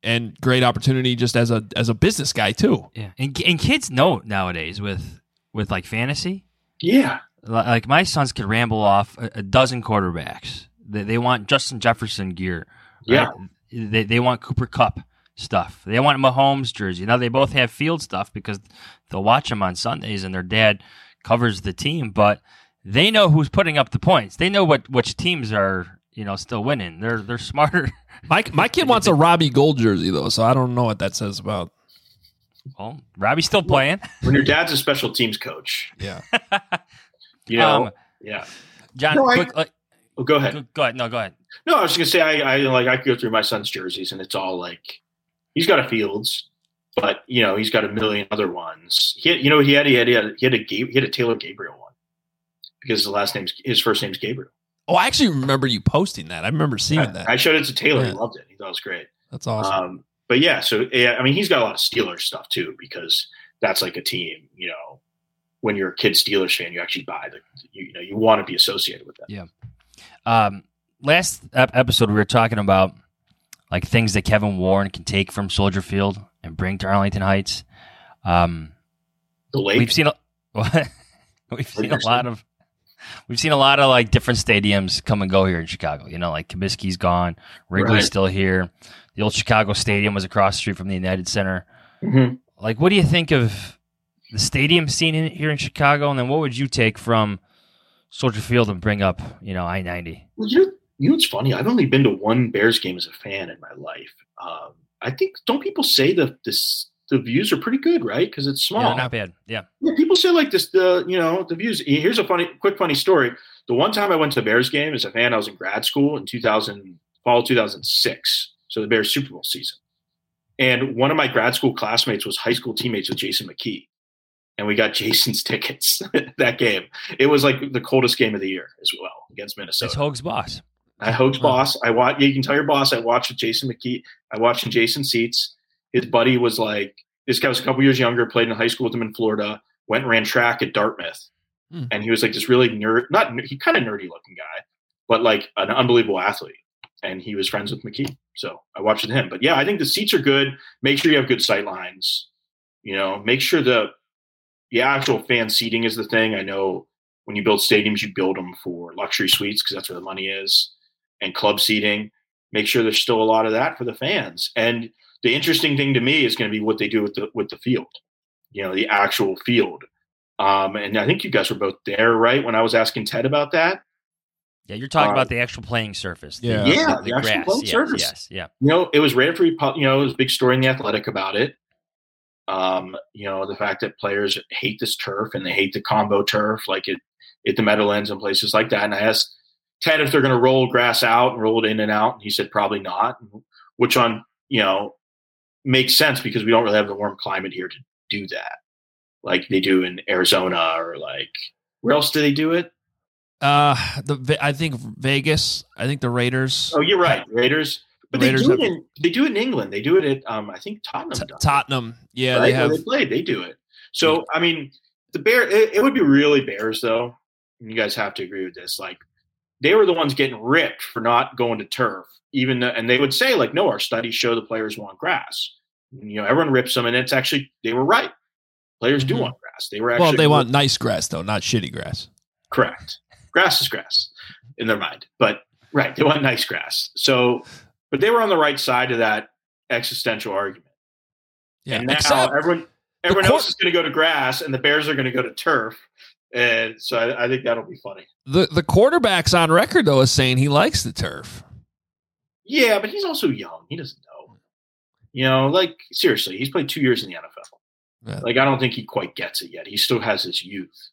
[SPEAKER 4] and great opportunity just as a as a business guy too.
[SPEAKER 3] Yeah, and and kids know nowadays with with like fantasy.
[SPEAKER 5] Yeah.
[SPEAKER 3] Like my sons could ramble off a, a dozen quarterbacks. They, they want Justin Jefferson gear. right? They they want Cooper Kupp stuff. They want Mahomes jersey. Now they both have field stuff because they'll watch them on Sundays and their dad covers the team. But they know who's putting up the points. They know what which teams are you know still winning. They're they're smarter.
[SPEAKER 4] My my kid wants a Robbie Gould jersey though, so I don't know what that says about.
[SPEAKER 3] Well, Robbie's still playing.
[SPEAKER 5] When your dad's a special teams coach,
[SPEAKER 4] Yeah.
[SPEAKER 5] you know,
[SPEAKER 3] Um,
[SPEAKER 5] yeah.
[SPEAKER 3] John,
[SPEAKER 5] No, I-
[SPEAKER 3] quick, like,
[SPEAKER 5] Oh, go ahead.
[SPEAKER 3] go, go ahead. No, go ahead.
[SPEAKER 5] No, I was just gonna say I, I like I could go through my son's jerseys and it's all like he's got a Fields, but you know he's got a million other ones. He had, you know he had he had he had, he had a he had a Taylor Gabriel one because the last name's his first name's Gabriel.
[SPEAKER 4] Oh, I actually remember you posting that. I remember seeing
[SPEAKER 5] I,
[SPEAKER 4] that.
[SPEAKER 5] I showed it to Taylor. He loved it. He thought it was great.
[SPEAKER 4] That's awesome.
[SPEAKER 5] Um, but yeah, so yeah, I mean he's got a lot of Steelers stuff too because that's like a team. You know, when you're a kid Steelers fan, you actually buy the you, you know you want to be associated with them.
[SPEAKER 3] Yeah. Um, last ep- episode, we were talking about like things that Kevin Warren can take from Soldier Field and bring to Arlington Heights. Um,
[SPEAKER 5] The lake.
[SPEAKER 3] we've seen a we've seen a lot of we've seen a lot of like different stadiums come and go here in Chicago. You know, like Comiskey's gone, Wrigley's
[SPEAKER 5] Right.
[SPEAKER 3] still here. The old Chicago Stadium was across the street from the United Center.
[SPEAKER 5] Mhm.
[SPEAKER 3] Like, what do you think of the stadium scene in, here in Chicago? And then what would you take from Soldier Field and bring up, you know, I ninety?
[SPEAKER 5] Well, you know, you know what's funny? I've only been to one Bears game as a fan in my life. Um, I think don't people say the this the views are pretty good, right? Because it's small.
[SPEAKER 3] Yeah, not bad. Yeah.
[SPEAKER 5] Yeah, people say like this. The you know the views. Here's a funny, quick funny story. The one time I went to a Bears game as a fan, I was in grad school in 2000, fall 2006. So the Bears Super Bowl season, and one of my grad school classmates was high school teammates with Jason McKie, and we got Jason's tickets that game. It was like the coldest game of the year as well against Minnesota.
[SPEAKER 3] It's Hoge's boss.
[SPEAKER 5] I Hope's boss. I watch. You can tell your boss. I watched with Jason McKie. I watched in Jason seats. His buddy was like this guy was a couple years younger. Played in high school with him in Florida. Went and ran track at Dartmouth,
[SPEAKER 4] Hmm.
[SPEAKER 5] and he was like this really nerd. Not he kind of nerdy looking guy, but like an unbelievable athlete. And he was friends with McKie, so I watched with him. But yeah, I think the seats are good. Make sure you have good sight lines. You know, make sure the the actual fan seating is the thing. I know when you build stadiums, you build them for luxury suites because that's where the money is, and club seating. Make sure there's still a lot of that for the fans. And the interesting thing to me is going to be what they do with the with the field, you know, the actual field. Um, and I think you guys were both there, right? When I was asking Ted about that,
[SPEAKER 3] Yeah, you're talking
[SPEAKER 5] Uh,
[SPEAKER 3] about the actual playing surface. the-
[SPEAKER 4] Yeah.
[SPEAKER 3] the,
[SPEAKER 5] Yeah,
[SPEAKER 3] the,
[SPEAKER 5] the actual
[SPEAKER 3] grass.
[SPEAKER 5] playing
[SPEAKER 3] yes,
[SPEAKER 5] surface.
[SPEAKER 3] Yes, yeah.
[SPEAKER 5] you know, it was rated for you know, it was a big story in the Athletic about it. Um, you know, the fact that players hate this turf and they hate the combo turf, like it at the Meadowlands and places like that. And I asked Ted if they're going to roll grass out and roll it in and out, and he said probably not. Which on you know makes sense because we don't really have the warm climate here to do that, like they do in Arizona or like where else do they do it?
[SPEAKER 4] Uh, the I think Vegas. I think the Raiders.
[SPEAKER 5] Oh, you're right, Raiders. But
[SPEAKER 4] Raiders
[SPEAKER 5] they do it
[SPEAKER 4] have-
[SPEAKER 5] in they do it in England. They do it at um, I think Tottenham.
[SPEAKER 4] T- Tottenham. Yeah,
[SPEAKER 5] right?
[SPEAKER 4] they
[SPEAKER 5] Where
[SPEAKER 4] have.
[SPEAKER 5] they play. They do it. So I mean, the bear. It, it would be really Bears though. You guys have to agree with this. Like they were the ones getting ripped for not going to turf, even though, and they would say like, no, our studies show the players want grass. You know, everyone rips them, and it's actually they were right. Players do
[SPEAKER 4] Mhm.
[SPEAKER 5] want grass. They were actually
[SPEAKER 4] Well, they want nice grass though, not shitty grass.
[SPEAKER 5] correct. Grass is grass in their mind, but right, they want nice grass. So, but they were on the right side of that existential argument.
[SPEAKER 4] Yeah,
[SPEAKER 5] and now
[SPEAKER 4] except
[SPEAKER 5] everyone everyone
[SPEAKER 4] court-
[SPEAKER 5] else is going to go to grass, and the Bears are going to go to turf. And so I, I think that'll be funny.
[SPEAKER 4] the the quarterback's on record though is saying he likes the turf.
[SPEAKER 5] Yeah, but he's also young. He doesn't know. You know, like seriously, he's played two years in the NFL.
[SPEAKER 4] Yeah.
[SPEAKER 5] Like I don't think he quite gets it yet. He still has his youth.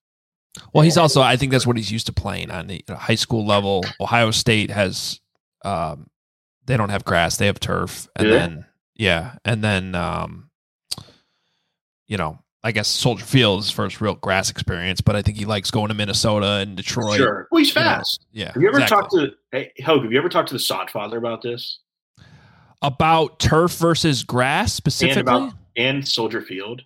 [SPEAKER 4] Well, he's also I think that's what he's used to playing on the high school level. Ohio State has um they don't have grass, they have turf. And
[SPEAKER 5] they?
[SPEAKER 4] then yeah, and then um you know, I guess Soldier Field is his first real grass experience, but I think he likes going to Minnesota and Detroit.
[SPEAKER 5] Sure. Well, he's
[SPEAKER 4] you know.
[SPEAKER 5] fast.
[SPEAKER 4] Yeah.
[SPEAKER 5] Have you ever
[SPEAKER 4] exactly.
[SPEAKER 5] talked to hey Hoge, have you ever talked to the sod father about this?
[SPEAKER 4] About turf versus grass specifically,
[SPEAKER 5] And
[SPEAKER 4] specifically?
[SPEAKER 5] about and Soldier Field?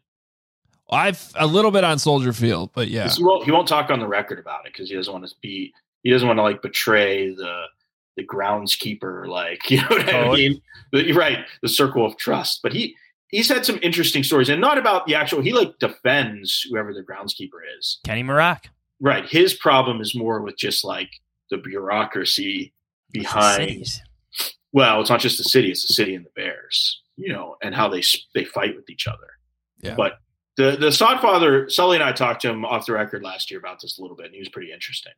[SPEAKER 4] I've a little bit on Soldier Field, but yeah,
[SPEAKER 5] He won't he won't talk on the record about it because he doesn't want to be he doesn't want to like betray the the groundskeeper, like you know what I mean? But you're right, the circle of trust. But he he's had some interesting stories, and not about the actual. He like defends whoever the groundskeeper is.
[SPEAKER 3] Kenny Mrock.
[SPEAKER 5] Right. His problem is more with just like the bureaucracy
[SPEAKER 3] It's the
[SPEAKER 5] behind. Well, it's not just the city; it's the city and the Bears. You know, and how they they fight with each other.
[SPEAKER 4] Yeah.
[SPEAKER 5] But the the Sodfather, Sully and I talked to him off the record last year about this a little bit, and he was pretty interesting.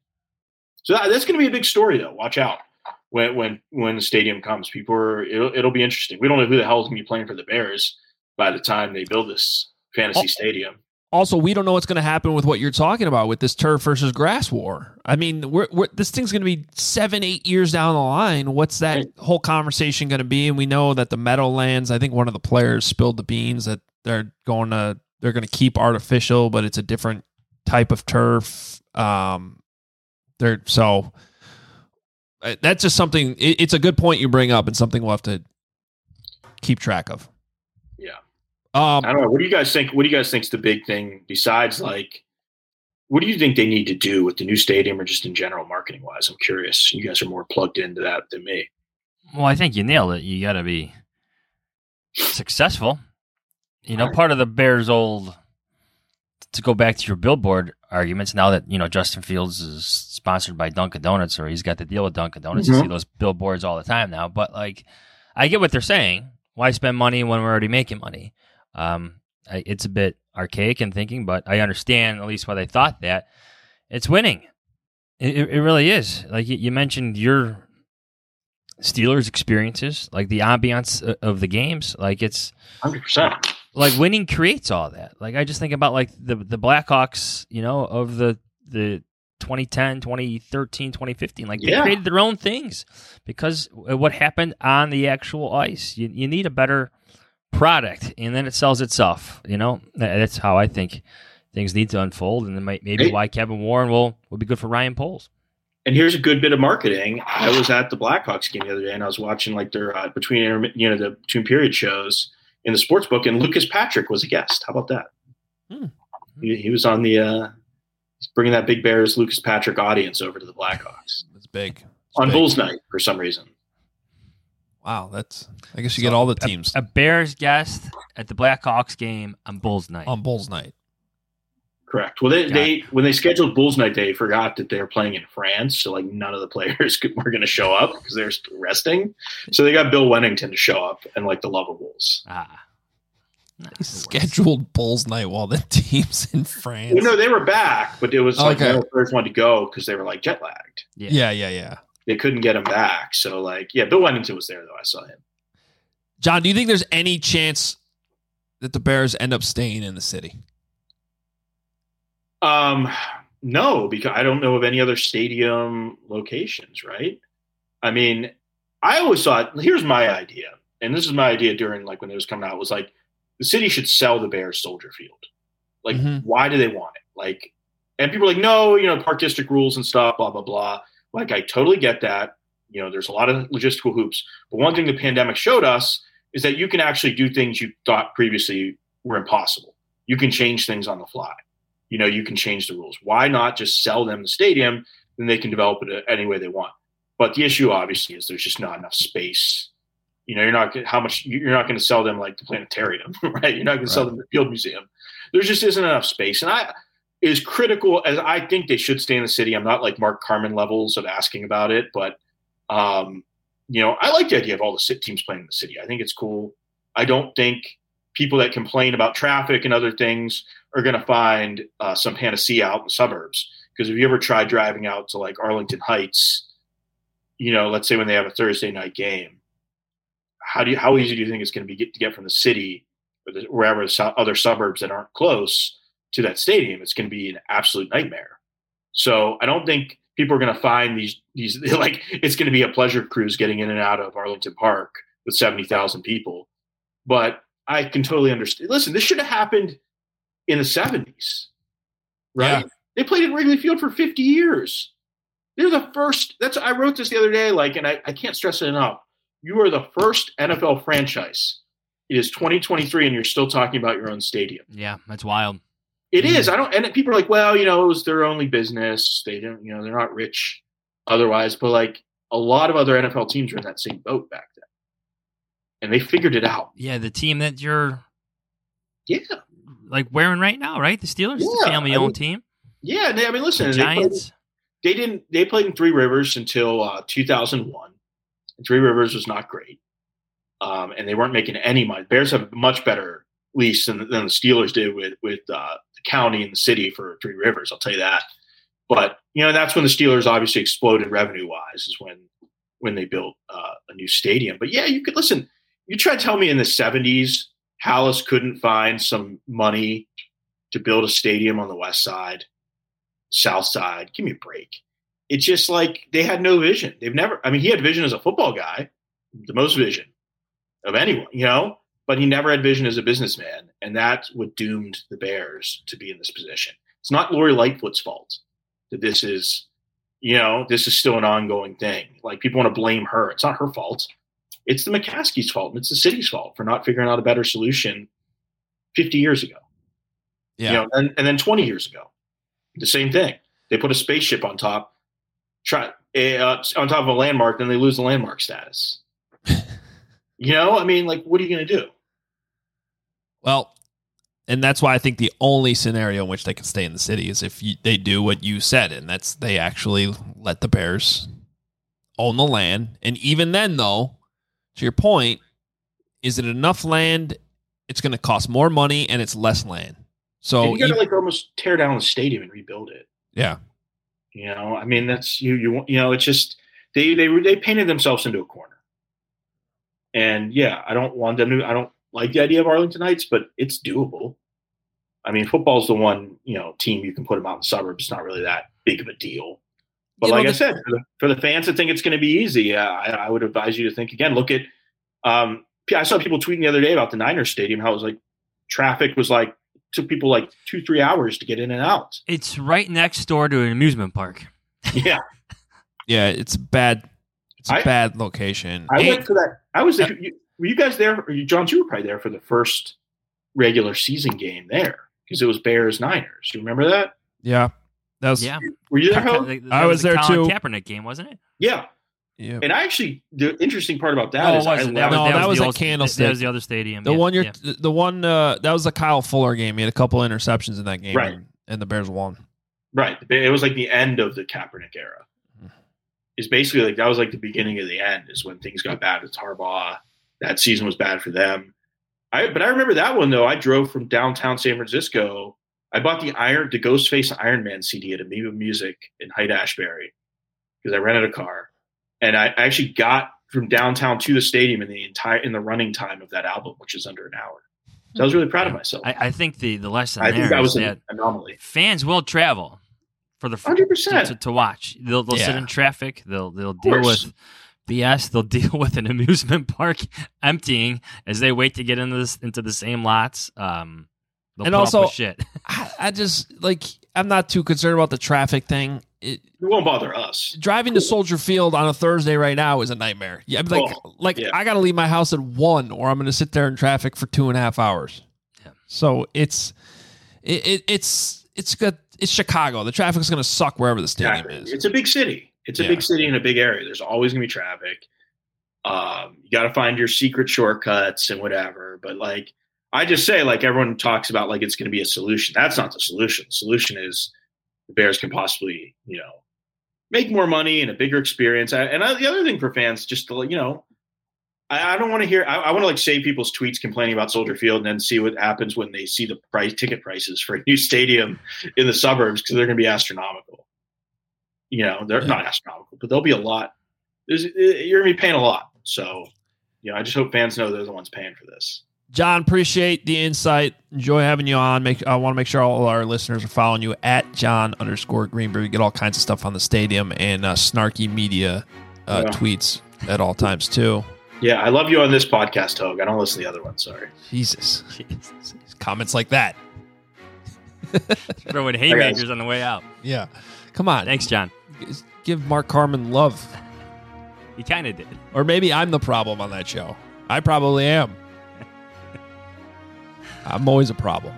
[SPEAKER 5] So that, that's going to be a big story, though. Watch out when when when the stadium comes. People are it'll, it'll be interesting. We don't know who the hell is going to be playing for the Bears by the time they build this fantasy
[SPEAKER 4] Oh.
[SPEAKER 5] stadium.
[SPEAKER 4] Also we don't know what's going to happen with what you're talking about with this turf versus grass war. I mean, we're, we're, this thing's going to be seven, eight years down the line. What's that
[SPEAKER 5] Right.
[SPEAKER 4] whole conversation going to be? And we know that the Meadowlands. I think one of the players spilled the beans that they're going to they're going to keep artificial, but it's a different type of turf. Um, they're so uh, that's just something. It, it's a good point you bring up, and something we'll have to keep track of.
[SPEAKER 5] Yeah.
[SPEAKER 4] Um,
[SPEAKER 5] I don't know. What do you guys think? What do you guys think's the big thing besides like? What do you think they need to do with the new stadium, or just in general, marketing wise? I'm curious. You guys are more plugged into that than me.
[SPEAKER 3] Well, I think you nailed it. You got to be successful. You know, part of the Bears' old to go back to your billboard arguments. Now that you know Justin Fields is sponsored by Dunkin' Donuts, or he's got the deal with Dunkin' Donuts, you
[SPEAKER 5] Mhm.
[SPEAKER 3] see those billboards all the time now. But like, I get what they're saying. Why spend money when we're already making money? Um, I, it's a bit archaic in thinking, but I understand at least why they thought that. It's winning. It, it, it really is. Like you, you mentioned, your Steelers experiences, like the ambiance of the games, like it's
[SPEAKER 5] Hundred percent.
[SPEAKER 3] like winning creates all that. Like I just think about like the the Blackhawks, you know, of the the 2010, 2013, 2015. Like they
[SPEAKER 5] Yeah.
[SPEAKER 3] created their own things because of what happened on the actual ice. You you need a better product and then it sells itself, you know? That's how I think things need to unfold and then maybe
[SPEAKER 5] Hey.
[SPEAKER 3] why Kevin Warren will will be good for Ryan Poles.
[SPEAKER 5] And here's a good bit of marketing. I was at the Blackhawks game the other day, and I was watching like their uh, between you know the between period shows in the sports book, and Lucas Patrick was a guest. How about that?
[SPEAKER 4] Hmm.
[SPEAKER 5] He, he was on the uh, he's bringing that Big Bears Lucas Patrick audience over to the Blackhawks
[SPEAKER 4] it's big It's
[SPEAKER 5] on
[SPEAKER 4] big.
[SPEAKER 5] Bulls night for some reason.
[SPEAKER 4] Wow, that's. I guess you get all the teams
[SPEAKER 3] A, Bears guest at the Blackhawks game on Bulls night.
[SPEAKER 4] on Bulls night.
[SPEAKER 5] Correct. Well, they,
[SPEAKER 3] Got
[SPEAKER 5] they when they scheduled Bulls night, they forgot that they were playing in France, so like none of the players could, were going to show up because they're resting. So they got Bill Wennington to show up and like the Luvabulls.
[SPEAKER 3] ah.
[SPEAKER 4] They scheduled Bulls night while the team's in France.
[SPEAKER 5] Well, no, they were back, but it was like
[SPEAKER 4] Okay.
[SPEAKER 5] no players wanted to go because they were like jet lagged.
[SPEAKER 4] yeah, yeah, yeah.
[SPEAKER 5] They couldn't get him back. So like, yeah, Bill Wennington was there though. I saw him.
[SPEAKER 4] John, do you think there's any chance that the Bears end up staying in the city?
[SPEAKER 5] Um, no, because I don't know of any other stadium locations. Right? I mean, I always thought. Here's my idea, and this is my idea during like when it was coming out was like the city should sell the Bears Soldier Field. Like,
[SPEAKER 4] Mhm.
[SPEAKER 5] why do they want it? Like, and people are like, no, you know, park district rules and stuff, blah blah blah. Like, I totally get that. You know, there's a lot of logistical hoops, but one thing the pandemic showed us is that you can actually do things you thought previously were impossible. You can change things on the fly. You know, you can change the rules. Why not just sell them the stadium? Then they can develop it uh, any way they want. But the issue, obviously, is there's just not enough space You know, you're not how much you're not going to sell them like the planetarium, right? You're not going to sell them the field museum. There just isn't enough space, and I as critical as I think they should stay in the city. I'm not like Mark Carman levels of asking about it, but um, you know, I like the idea of all the sit teams playing in the city. I think it's cool. I don't think people that complain about traffic and other things are going to find uh, some panacea out in the suburbs. Because if you ever try driving out to like Arlington Heights, you know, let's say when they have a Thursday night game, how do you how easy do you think it's going to be get, to get from the city or the, wherever the other suburbs that aren't close to that stadium? It's going to be an absolute nightmare. So I don't think people are going to find these these like it's going to be a pleasure cruise getting in and out of Arlington Park with seventy thousand people. But I can totally understand. Listen, this should have happened in the seventies, right?
[SPEAKER 4] Yeah.
[SPEAKER 5] They played at Wrigley Field for fifty years. They're the first. That's I wrote this the other day. Like, and I, I can't stress it enough. You are the first NFL franchise. It is 2023, and you're still talking about your own stadium.
[SPEAKER 3] Yeah, that's wild.
[SPEAKER 5] It is. I don't. And people are like, well, you know, it was their only business. They don't. You know, they're not rich otherwise. But like a lot of other NFL teams were in that same boat back then, and they figured it out.
[SPEAKER 3] Yeah, the team that you're
[SPEAKER 5] Yeah.
[SPEAKER 3] like wearing right now, right? The Steelers, the
[SPEAKER 5] Yeah,
[SPEAKER 3] family
[SPEAKER 5] I
[SPEAKER 3] owned
[SPEAKER 5] mean,
[SPEAKER 3] team.
[SPEAKER 5] Yeah. they- I mean, listen.
[SPEAKER 3] The
[SPEAKER 5] they played-
[SPEAKER 3] Giants.
[SPEAKER 5] they didn't they played in three rivers until uh, 2001 and three rivers was not great um, and they weren't making any money bears have a much better lease than, than the steelers did with with uh, the county and the city for three rivers i'll tell you that but you know that's when the steelers obviously exploded revenue wise is when when they built uh, a new stadium but yeah you could listen you try to tell me in the 70s Halas couldn't find some money to build a stadium on the west side South Side. Give me a break. It's just like they had no vision. They've never. I mean, he had vision as a football guy, the most vision of anyone, you know. But he never had vision as a businessman, and that's what doomed the Bears to be in this position. It's not Lori Lightfoot's fault that this is, you know, this is still an ongoing thing. Like people want to blame her. It's not her fault. It's the McCaskey's fault, and it's the city's fault for not figuring out a better solution 50 years ago.
[SPEAKER 4] Yeah.
[SPEAKER 5] You know, and, and then 20 years ago, the same thing. They put a spaceship on top, try uh, on top of a landmark, then they lose the landmark status. you know, I mean, like, what are you going to do?
[SPEAKER 4] Well, and that's why I think the only scenario in which they can stay in the city is if you, they do what you said, and that's they actually let the Bears own the land. And even then, though, to your point, is it enough land? It's going to cost more money, and it's less land. So
[SPEAKER 5] And you got to like almost tear down the stadium and rebuild it.
[SPEAKER 4] yeah,
[SPEAKER 5] You know, I mean, that's you. You you know, it's just they they they painted themselves into a corner. And yeah, I don't want them to. I don't like the idea of Arlington Heights, but it's doable. I mean, football's the one you know team you can put them out in the suburbs. It's not really that big of a deal. But
[SPEAKER 4] You know,
[SPEAKER 5] like I said, for the, for the fans that think it's going to be easy, uh, I, I would advise you to think again. Look at, um, I saw people tweeting the other day about the Niners stadium. How it was like traffic was like took people like two three hours to get in and out.
[SPEAKER 3] It's right next door to an amusement park.
[SPEAKER 5] Yeah,
[SPEAKER 4] yeah, it's bad. It's a
[SPEAKER 5] I-
[SPEAKER 4] bad location.
[SPEAKER 5] I
[SPEAKER 4] And-
[SPEAKER 5] went for that. I was there. You, were you guys there? Or you, John, you were probably there for the first regular season game there because it was Bears Niners. You remember that?
[SPEAKER 4] yeah, that was
[SPEAKER 3] Yeah,
[SPEAKER 5] Were you there? Ho?
[SPEAKER 3] That
[SPEAKER 4] I was
[SPEAKER 3] the
[SPEAKER 4] there
[SPEAKER 3] Colin
[SPEAKER 4] too.
[SPEAKER 3] Kaepernick game, wasn't it?
[SPEAKER 5] Yeah.
[SPEAKER 4] yeah.
[SPEAKER 5] And I actually, the interesting part about that
[SPEAKER 3] oh,
[SPEAKER 5] is
[SPEAKER 3] it
[SPEAKER 5] I
[SPEAKER 3] wasn't. That was,
[SPEAKER 4] No,
[SPEAKER 3] that
[SPEAKER 4] that
[SPEAKER 3] was,
[SPEAKER 4] was
[SPEAKER 3] the
[SPEAKER 4] at Candlestick.
[SPEAKER 3] That was the other stadium.
[SPEAKER 4] The
[SPEAKER 3] yeah,
[SPEAKER 4] one you're,
[SPEAKER 3] yeah.
[SPEAKER 4] the one uh, that was the Kyle Fuller game. He had a couple interceptions in that game,
[SPEAKER 5] Right.
[SPEAKER 4] and, and the Bears won.
[SPEAKER 5] right. It was like the end of the Kaepernick era. It's basically like that was like the beginning of the end. Is when things got bad with Harbaugh. That season was bad for them. I but I remember that one though. I drove from downtown San Francisco. I bought the Iron the Ghostface Iron Man CD at Amoeba Music in Haight Ashbury because I rented a car, and I actually got from downtown to the stadium in the entire in the running time of that album, which is under an hour. So I was really proud of myself.
[SPEAKER 3] I, I think the the lesson
[SPEAKER 5] I
[SPEAKER 3] there
[SPEAKER 5] think that was an
[SPEAKER 3] that
[SPEAKER 5] anomaly.
[SPEAKER 3] fans will travel for the
[SPEAKER 5] hundred percent
[SPEAKER 3] to, to watch. They'll they'll sit in traffic. They'll they'll deal with BS. They'll deal with an amusement park emptying as they wait to get into this into the same lots. Um, they'll
[SPEAKER 4] And
[SPEAKER 3] put
[SPEAKER 4] also-
[SPEAKER 3] up with shit.
[SPEAKER 4] I, I just like I'm not too concerned about the traffic thing. It,
[SPEAKER 5] It won't bother us.
[SPEAKER 4] driving to Soldier Field on a Thursday right now is a nightmare. Yeah, I'm like
[SPEAKER 5] Oh,
[SPEAKER 4] like
[SPEAKER 5] yeah.
[SPEAKER 4] I got to leave my house at one, or I'm going to sit there in traffic for two and a half hours.
[SPEAKER 3] Yeah.
[SPEAKER 4] So it's it, it it's it's good. It's Chicago. The traffic's going to suck wherever the stadium
[SPEAKER 5] Exactly.
[SPEAKER 4] is.
[SPEAKER 5] It's a big city. It's a
[SPEAKER 4] Yeah.
[SPEAKER 5] big city in a big area. There's always going to be traffic. Um, you got to find your secret shortcuts and whatever. But like, I just say, like everyone talks about, like it's going to be a solution. That's not the solution. The solution is the Bears can possibly, you know, make more money and a bigger experience. And I, the other thing for fans, just to you know, I, I don't want to hear. I, I want to like save people's tweets complaining about Soldier Field and then see what happens when they see the price ticket prices for a new stadium in the suburbs because they're going to be astronomical. You know, they're not astronomical, but they'll be a lot. There's, you're going to be paying a lot. So, you know, I just hope fans know they're the ones paying for this.
[SPEAKER 4] John, appreciate the insight. Enjoy having you on. Make I want to make sure all our listeners are following you at John underscore Greenberg. You get all kinds of stuff on the stadium and uh, snarky media uh,
[SPEAKER 5] Yeah.
[SPEAKER 4] tweets at all times too.
[SPEAKER 5] Yeah, I love you on this podcast, Hoge. I don't listen to the other one. Sorry.
[SPEAKER 4] Jesus, comments like that.
[SPEAKER 3] Throwing haymakers on the way out.
[SPEAKER 4] Yeah, come on.
[SPEAKER 3] Thanks, John.
[SPEAKER 4] Give Mark Carman love,
[SPEAKER 3] He kind of did.
[SPEAKER 4] or maybe I'm the problem on that show. I probably am. I'm always a problem.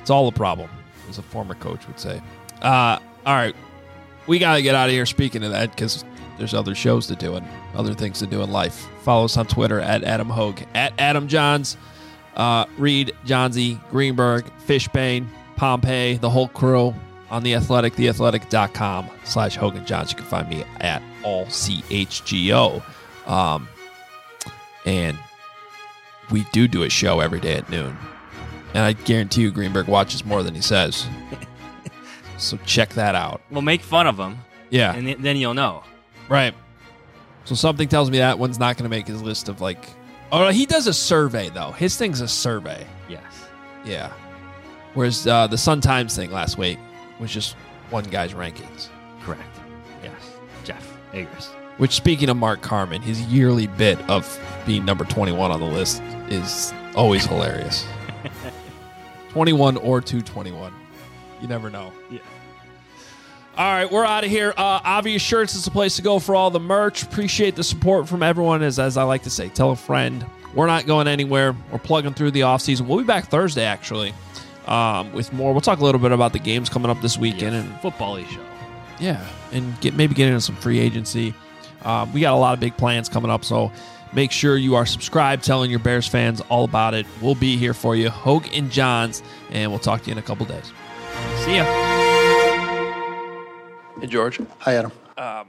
[SPEAKER 4] It's all a problem, as a former coach would say. Uh, all right, we got to get out of here. Speaking of that, because there's other shows to do and other things to do in life. Follow us on Twitter at Adam Hoge, at Adam Jahns, uh, Reed, Jahnsy, Greenberg, Fishbain, Pompei, the whole crew on the Athletic, theathletic.com slash Hoge and Jahns. You can find me at all CHGO. Um, and we do do a show every day at noon. And I guarantee you, Greenberg watches more than he says. so check that out.
[SPEAKER 3] We'll make fun of him.
[SPEAKER 4] Yeah.
[SPEAKER 3] And then you'll know.
[SPEAKER 4] Right. So something tells me that one's not going to make his list of like. Oh, he does a survey though. His thing's a survey.
[SPEAKER 3] Yes.
[SPEAKER 4] Yeah. Whereas uh, the Sun Times thing last week was just one guy's rankings.
[SPEAKER 3] Correct. Yes. Jeff Agrest.
[SPEAKER 4] Which, speaking of Mark Carman, his yearly bit of being number 21 on the list is always hilarious. 21 or 221. You never know.
[SPEAKER 3] Yeah.
[SPEAKER 4] All right, we're out of here. Uh, Obvious Shirts is the place to go for all the merch. Appreciate the support from everyone. As, as I like to say, tell a friend. We're not going anywhere. We're plugging through the offseason. We'll be back Thursday, actually, um, with more. We'll talk a little bit about the games coming up this weekend and
[SPEAKER 3] Football show.
[SPEAKER 4] yeah, and get maybe get into some free agency. Um, we got a lot of big plans coming up, so make sure you are subscribed, telling your Bears fans all about it. We'll be here for you, Hoge and Jahns, and we'll talk to you in a couple days.
[SPEAKER 3] See ya.
[SPEAKER 4] Hey, George.
[SPEAKER 6] Hi, Adam.
[SPEAKER 4] Um,